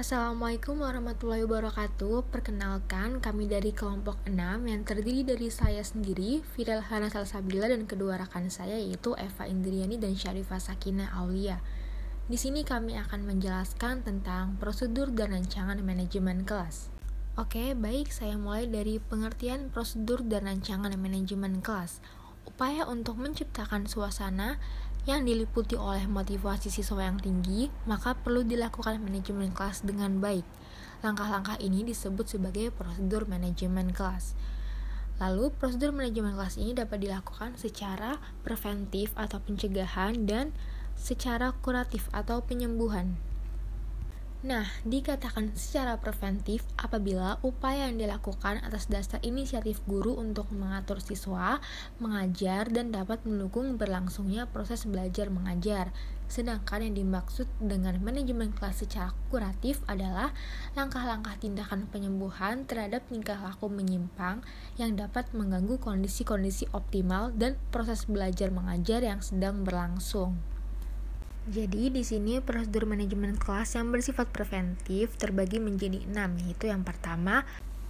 Assalamualaikum warahmatullahi wabarakatuh Perkenalkan, kami dari kelompok 6 yang terdiri dari saya sendiri, Fidel Hana Salsabila dan kedua rekan saya yaitu Eva Indriani dan Syarifah Sakina Aulia. Di sini kami akan menjelaskan tentang prosedur dan rancangan manajemen kelas. Oke, baik saya mulai dari pengertian prosedur dan rancangan manajemen kelas. Upaya untuk menciptakan suasana yang diliputi oleh motivasi siswa yang tinggi, maka perlu dilakukan manajemen kelas dengan baik. Langkah-langkah ini disebut sebagai prosedur manajemen kelas. Lalu, prosedur manajemen kelas ini dapat dilakukan secara preventif atau pencegahan dan secara kuratif atau penyembuhan. Nah, dikatakan secara preventif apabila upaya yang dilakukan atas dasar inisiatif guru untuk mengatur siswa, mengajar, dan dapat mendukung berlangsungnya proses belajar mengajar. Sedangkan yang dimaksud dengan manajemen kelas secara kuratif adalah langkah-langkah tindakan penyembuhan terhadap tingkah laku menyimpang yang dapat mengganggu kondisi-kondisi optimal dan proses belajar mengajar yang sedang berlangsung. Jadi di sini prosedur manajemen kelas yang bersifat preventif terbagi menjadi enam, yaitu yang pertama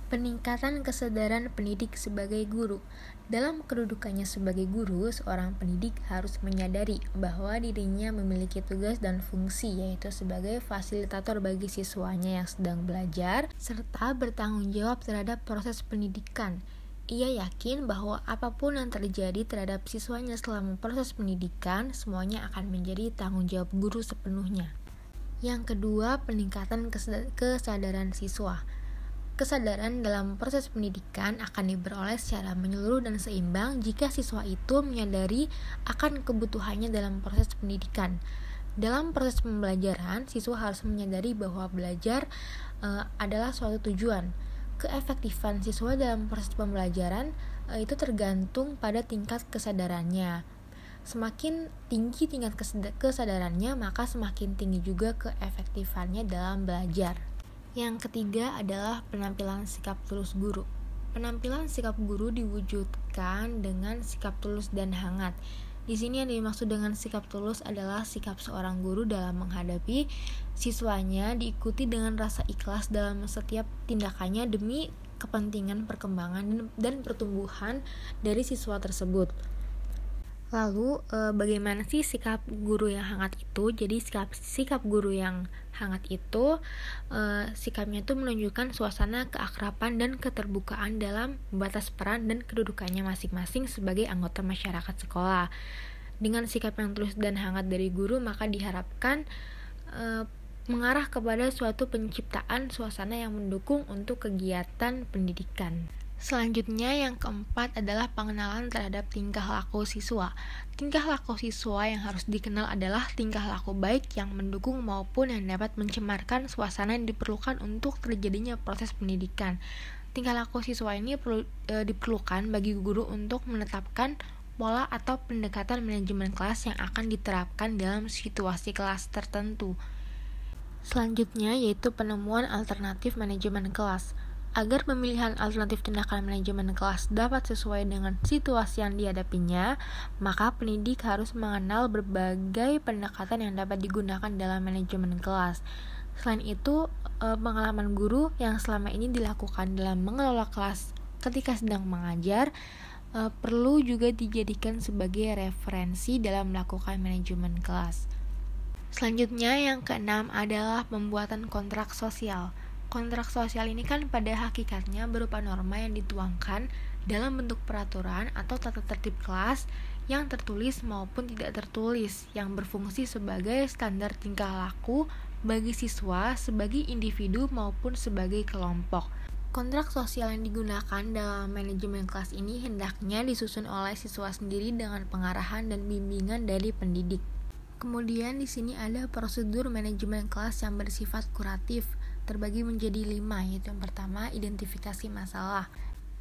peningkatan kesadaran pendidik sebagai guru. Dalam kedudukannya sebagai guru, seorang pendidik harus menyadari bahwa dirinya memiliki tugas dan fungsi, yaitu sebagai fasilitator bagi siswanya yang sedang belajar, serta bertanggung jawab terhadap proses pendidikan ia yakin bahwa apa pun yang terjadi terhadap siswanya selama proses pendidikan, semuanya akan menjadi tanggung jawab guru sepenuhnya. Yang kedua, peningkatan kesadaran siswa. Kesadaran dalam proses pendidikan akan diperoleh secara menyeluruh dan seimbang jika siswa itu menyadari akan kebutuhannya dalam proses pendidikan. Dalam proses pembelajaran, siswa harus menyadari bahwa belajar e, adalah suatu tujuan keefektifan siswa dalam proses pembelajaran e, itu tergantung pada tingkat kesadarannya. Semakin tinggi tingkat kesadarannya, maka semakin tinggi juga keefektifannya dalam belajar. Yang ketiga adalah penampilan sikap tulus guru. Penampilan sikap guru diwujudkan dengan sikap tulus dan hangat. Di sini yang dimaksud dengan sikap tulus adalah sikap seorang guru dalam menghadapi siswanya diikuti dengan rasa ikhlas dalam setiap tindakannya demi kepentingan perkembangan dan pertumbuhan dari siswa tersebut. Lalu e, bagaimana sih sikap guru yang hangat itu? Jadi sikap sikap guru yang hangat itu e, sikapnya itu menunjukkan suasana keakraban dan keterbukaan dalam batas peran dan kedudukannya masing-masing sebagai anggota masyarakat sekolah. Dengan sikap yang tulus dan hangat dari guru maka diharapkan e, mengarah kepada suatu penciptaan suasana yang mendukung untuk kegiatan pendidikan. Selanjutnya yang keempat adalah pengenalan terhadap tingkah laku siswa. Tingkah laku siswa yang harus dikenal adalah tingkah laku baik yang mendukung maupun yang dapat mencemarkan suasana yang diperlukan untuk terjadinya proses pendidikan. Tingkah laku siswa ini perlu, e, diperlukan bagi guru untuk menetapkan pola atau pendekatan manajemen kelas yang akan diterapkan dalam situasi kelas tertentu. Selanjutnya yaitu penemuan alternatif manajemen kelas. Agar pemilihan alternatif tindakan manajemen kelas dapat sesuai dengan situasi yang dihadapinya, maka pendidik harus mengenal berbagai pendekatan yang dapat digunakan dalam manajemen kelas. Selain itu, eh, pengalaman guru yang selama ini dilakukan dalam mengelola kelas ketika sedang mengajar eh, perlu juga dijadikan sebagai referensi dalam melakukan manajemen kelas. Selanjutnya, yang keenam adalah pembuatan kontrak sosial. Kontrak sosial ini kan pada hakikatnya berupa norma yang dituangkan dalam bentuk peraturan atau tata tertib kelas yang tertulis maupun tidak tertulis yang berfungsi sebagai standar tingkah laku bagi siswa sebagai individu maupun sebagai kelompok. Kontrak sosial yang digunakan dalam manajemen kelas ini hendaknya disusun oleh siswa sendiri dengan pengarahan dan bimbingan dari pendidik. Kemudian di sini ada prosedur manajemen kelas yang bersifat kuratif terbagi menjadi lima, yaitu yang pertama identifikasi masalah.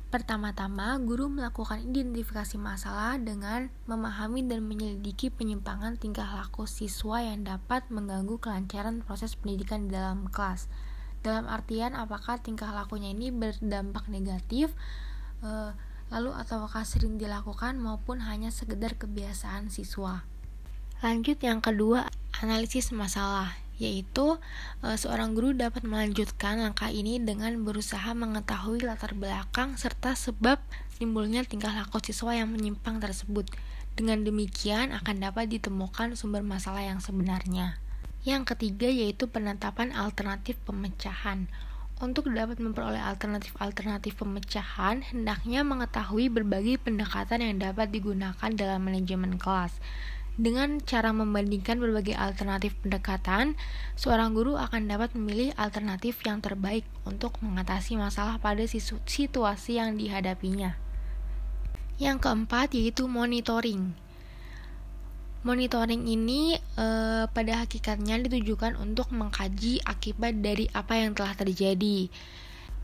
Pertama-tama, guru melakukan identifikasi masalah dengan memahami dan menyelidiki penyimpangan tingkah laku siswa yang dapat mengganggu kelancaran proses pendidikan di dalam kelas. Dalam artian, apakah tingkah lakunya ini berdampak negatif, e, lalu ataukah sering dilakukan maupun hanya sekedar kebiasaan siswa. Lanjut yang kedua, analisis masalah yaitu e, seorang guru dapat melanjutkan langkah ini dengan berusaha mengetahui latar belakang serta sebab timbulnya tingkah laku siswa yang menyimpang tersebut. Dengan demikian akan dapat ditemukan sumber masalah yang sebenarnya. Yang ketiga yaitu penetapan alternatif pemecahan. Untuk dapat memperoleh alternatif-alternatif pemecahan, hendaknya mengetahui berbagai pendekatan yang dapat digunakan dalam manajemen kelas. Dengan cara membandingkan berbagai alternatif pendekatan, seorang guru akan dapat memilih alternatif yang terbaik untuk mengatasi masalah pada situasi yang dihadapinya. Yang keempat yaitu monitoring. Monitoring ini e, pada hakikatnya ditujukan untuk mengkaji akibat dari apa yang telah terjadi.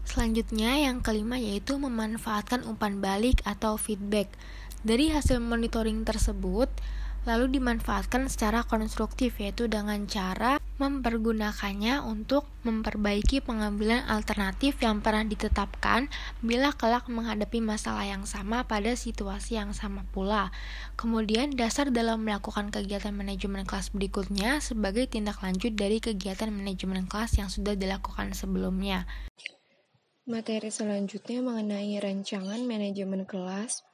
Selanjutnya, yang kelima yaitu memanfaatkan umpan balik atau feedback. Dari hasil monitoring tersebut, lalu dimanfaatkan secara konstruktif yaitu dengan cara mempergunakannya untuk memperbaiki pengambilan alternatif yang pernah ditetapkan bila kelak menghadapi masalah yang sama pada situasi yang sama pula. Kemudian dasar dalam melakukan kegiatan manajemen kelas berikutnya sebagai tindak lanjut dari kegiatan manajemen kelas yang sudah dilakukan sebelumnya. Materi selanjutnya mengenai rancangan manajemen kelas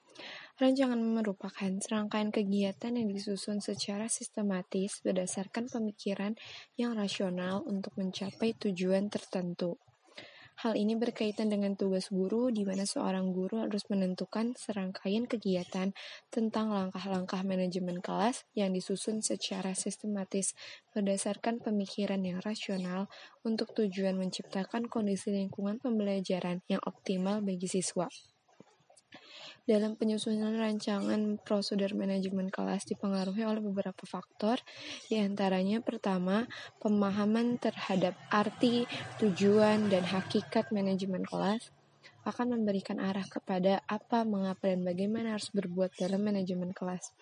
Rancangan merupakan serangkaian kegiatan yang disusun secara sistematis berdasarkan pemikiran yang rasional untuk mencapai tujuan tertentu. Hal ini berkaitan dengan tugas guru, di mana seorang guru harus menentukan serangkaian kegiatan tentang langkah-langkah manajemen kelas yang disusun secara sistematis berdasarkan pemikiran yang rasional untuk tujuan menciptakan kondisi lingkungan pembelajaran yang optimal bagi siswa. Dalam penyusunan rancangan prosedur manajemen kelas dipengaruhi oleh beberapa faktor, di antaranya pertama, pemahaman terhadap arti, tujuan, dan hakikat manajemen kelas akan memberikan arah kepada apa, mengapa, dan bagaimana harus berbuat dalam manajemen kelas.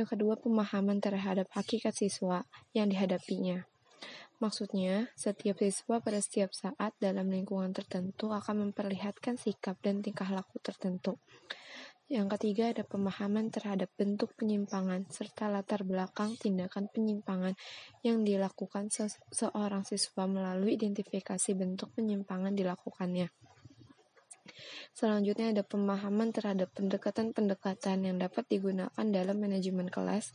Yang kedua, pemahaman terhadap hakikat siswa yang dihadapinya. Maksudnya, setiap siswa pada setiap saat dalam lingkungan tertentu akan memperlihatkan sikap dan tingkah laku tertentu. Yang ketiga ada pemahaman terhadap bentuk penyimpangan serta latar belakang tindakan penyimpangan yang dilakukan se seorang siswa melalui identifikasi bentuk penyimpangan dilakukannya. Selanjutnya ada pemahaman terhadap pendekatan-pendekatan yang dapat digunakan dalam manajemen kelas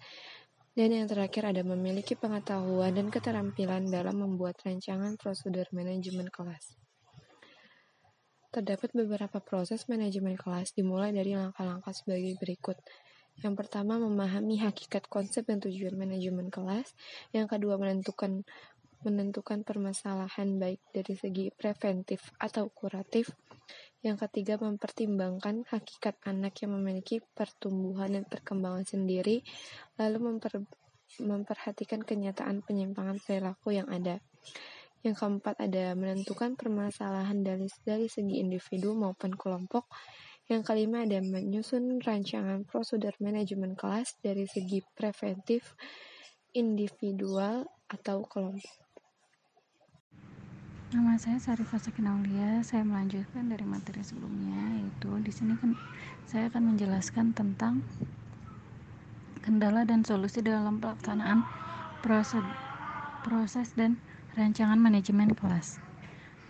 dan yang terakhir ada memiliki pengetahuan dan keterampilan dalam membuat rancangan prosedur manajemen kelas. Terdapat beberapa proses manajemen kelas dimulai dari langkah-langkah sebagai berikut. Yang pertama, memahami hakikat konsep dan tujuan manajemen kelas. Yang kedua, menentukan menentukan permasalahan baik dari segi preventif atau kuratif. Yang ketiga, mempertimbangkan hakikat anak yang memiliki pertumbuhan dan perkembangan sendiri, lalu memper, memperhatikan kenyataan penyimpangan perilaku yang ada. Yang keempat ada menentukan permasalahan dari, dari segi individu maupun kelompok. Yang kelima ada menyusun rancangan prosedur manajemen kelas dari segi preventif, individual, atau kelompok. Nama saya Sarifah Sakinaulia. Saya melanjutkan dari materi sebelumnya, yaitu di sini kan saya akan menjelaskan tentang kendala dan solusi dalam pelaksanaan proses proses dan rancangan manajemen kelas.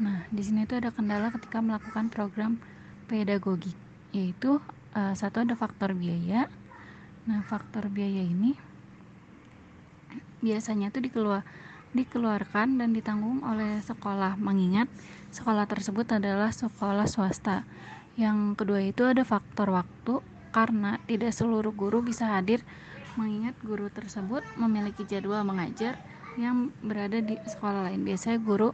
Nah, di sini itu ada kendala ketika melakukan program pedagogik, yaitu uh, satu ada faktor biaya. Nah, faktor biaya ini biasanya itu dikeluar dikeluarkan dan ditanggung oleh sekolah mengingat sekolah tersebut adalah sekolah swasta. Yang kedua itu ada faktor waktu karena tidak seluruh guru bisa hadir mengingat guru tersebut memiliki jadwal mengajar yang berada di sekolah lain. Biasanya guru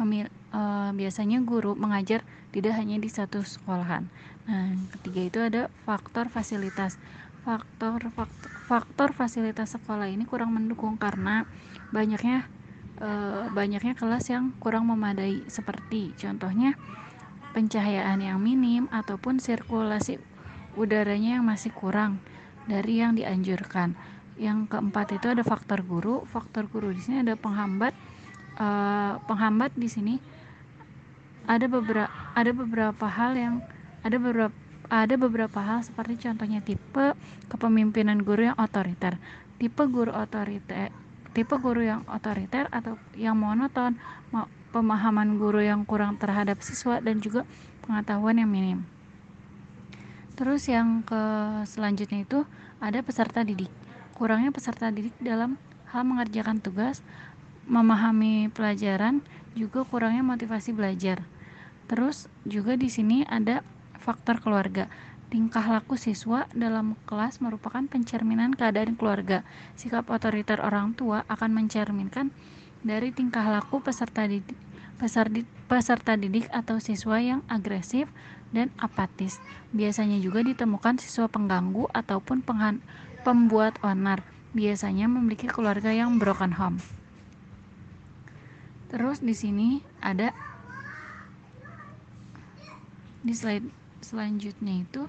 memil, e, biasanya guru mengajar tidak hanya di satu sekolahan. Nah, yang ketiga itu ada faktor fasilitas. Faktor faktor, faktor fasilitas sekolah ini kurang mendukung karena banyaknya e, banyaknya kelas yang kurang memadai seperti contohnya pencahayaan yang minim ataupun sirkulasi udaranya yang masih kurang dari yang dianjurkan. Yang keempat itu ada faktor guru. Faktor guru di sini ada penghambat. E, penghambat di sini ada beberapa ada beberapa hal yang ada beberapa ada beberapa hal seperti contohnya tipe kepemimpinan guru yang otoriter. Tipe guru otoriter tipe guru yang otoriter atau yang monoton, pemahaman guru yang kurang terhadap siswa dan juga pengetahuan yang minim. Terus yang ke selanjutnya itu ada peserta didik. Kurangnya peserta didik dalam hal mengerjakan tugas, memahami pelajaran, juga kurangnya motivasi belajar. Terus juga di sini ada faktor keluarga. Tingkah laku siswa dalam kelas merupakan pencerminan keadaan keluarga. Sikap otoriter orang tua akan mencerminkan dari tingkah laku peserta didik, peserta didik atau siswa yang agresif dan apatis. Biasanya juga ditemukan siswa pengganggu ataupun pembuat onar. Biasanya memiliki keluarga yang broken home. Terus di sini ada di slide selanjutnya itu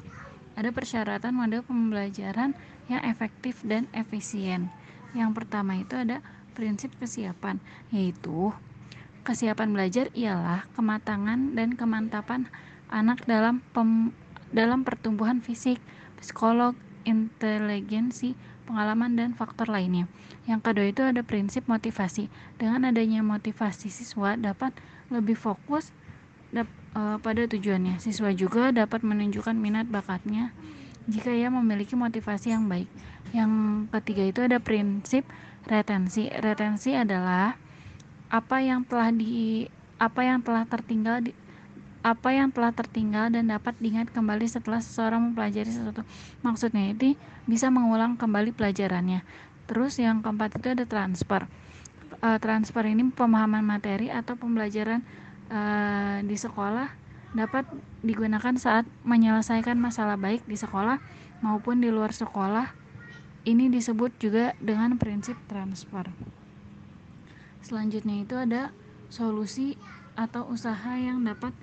ada persyaratan model pembelajaran yang efektif dan efisien. Yang pertama itu ada prinsip kesiapan, yaitu kesiapan belajar ialah kematangan dan kemantapan anak dalam pem, dalam pertumbuhan fisik, psikolog, inteligensi, pengalaman dan faktor lainnya. Yang kedua itu ada prinsip motivasi. Dengan adanya motivasi siswa dapat lebih fokus uh, pada tujuannya. Siswa juga dapat menunjukkan minat bakatnya jika ia memiliki motivasi yang baik. Yang ketiga itu ada prinsip retensi. Retensi adalah apa yang telah di apa yang telah tertinggal di apa yang telah tertinggal dan dapat diingat kembali setelah seseorang mempelajari sesuatu. Maksudnya itu bisa mengulang kembali pelajarannya. Terus yang keempat itu ada transfer. Uh, transfer ini pemahaman materi atau pembelajaran uh, di sekolah dapat digunakan saat menyelesaikan masalah baik di sekolah maupun di luar sekolah. Ini disebut juga dengan prinsip transfer. Selanjutnya itu ada solusi atau usaha yang dapat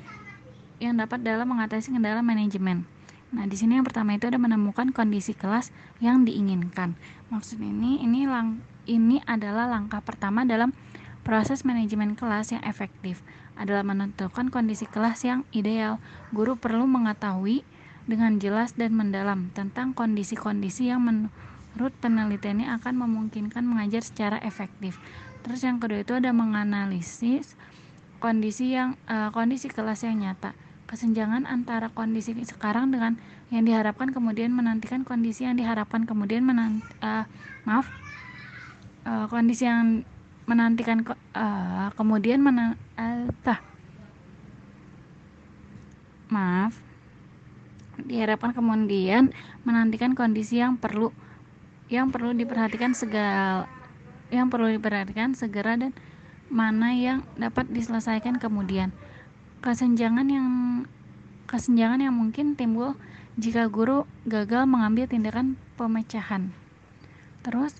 yang dapat dalam mengatasi kendala manajemen. Nah, di sini yang pertama itu ada menemukan kondisi kelas yang diinginkan. Maksud ini ini lang ini adalah langkah pertama dalam proses manajemen kelas yang efektif adalah menentukan kondisi kelas yang ideal. Guru perlu mengetahui dengan jelas dan mendalam tentang kondisi-kondisi yang menurut penelitiannya akan memungkinkan mengajar secara efektif. Terus yang kedua itu ada menganalisis kondisi yang uh, kondisi kelas yang nyata. Kesenjangan antara kondisi sekarang dengan yang diharapkan kemudian menantikan kondisi yang diharapkan kemudian menanti, uh, maaf uh, kondisi yang menantikan uh, kemudian mena uh, maaf. Diharapkan kemudian menantikan kondisi yang perlu yang perlu diperhatikan segala yang perlu diperhatikan segera dan mana yang dapat diselesaikan kemudian. Kesenjangan yang kesenjangan yang mungkin timbul jika guru gagal mengambil tindakan pemecahan. Terus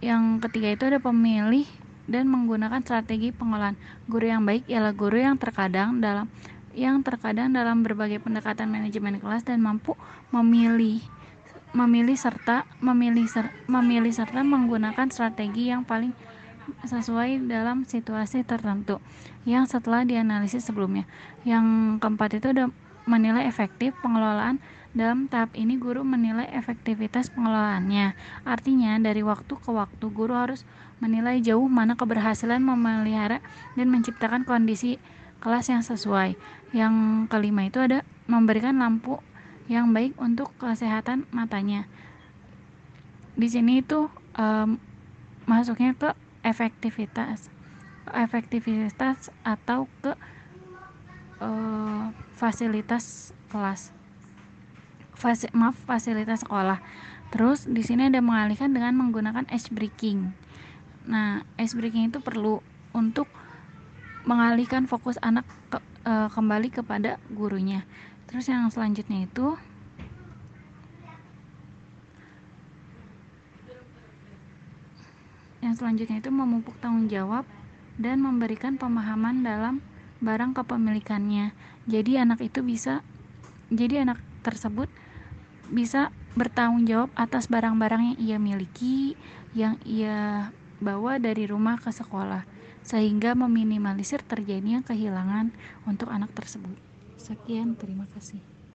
yang ketiga itu ada pemilih dan menggunakan strategi pengolahan. Guru yang baik ialah guru yang terkadang dalam yang terkadang dalam berbagai pendekatan manajemen kelas dan mampu memilih memilih serta memilih ser, memilih serta menggunakan strategi yang paling sesuai dalam situasi tertentu yang setelah dianalisis sebelumnya. Yang keempat itu ada menilai efektif pengelolaan dalam tahap ini guru menilai efektivitas pengelolaannya. Artinya dari waktu ke waktu guru harus menilai jauh mana keberhasilan memelihara dan menciptakan kondisi kelas yang sesuai. Yang kelima itu ada memberikan lampu yang baik untuk kesehatan matanya. Di sini itu um, masuknya ke efektivitas, efektivitas atau ke uh, fasilitas kelas. Fasi, maaf, fasilitas sekolah. Terus di sini ada mengalihkan dengan menggunakan ice breaking. Nah, ice breaking itu perlu untuk mengalihkan fokus anak ke, e, kembali kepada gurunya. Terus yang selanjutnya itu yang selanjutnya itu memupuk tanggung jawab dan memberikan pemahaman dalam barang kepemilikannya. Jadi anak itu bisa jadi anak tersebut bisa bertanggung jawab atas barang-barang yang ia miliki, yang ia bawa dari rumah ke sekolah, sehingga meminimalisir terjadinya kehilangan untuk anak tersebut. Sekian, terima kasih.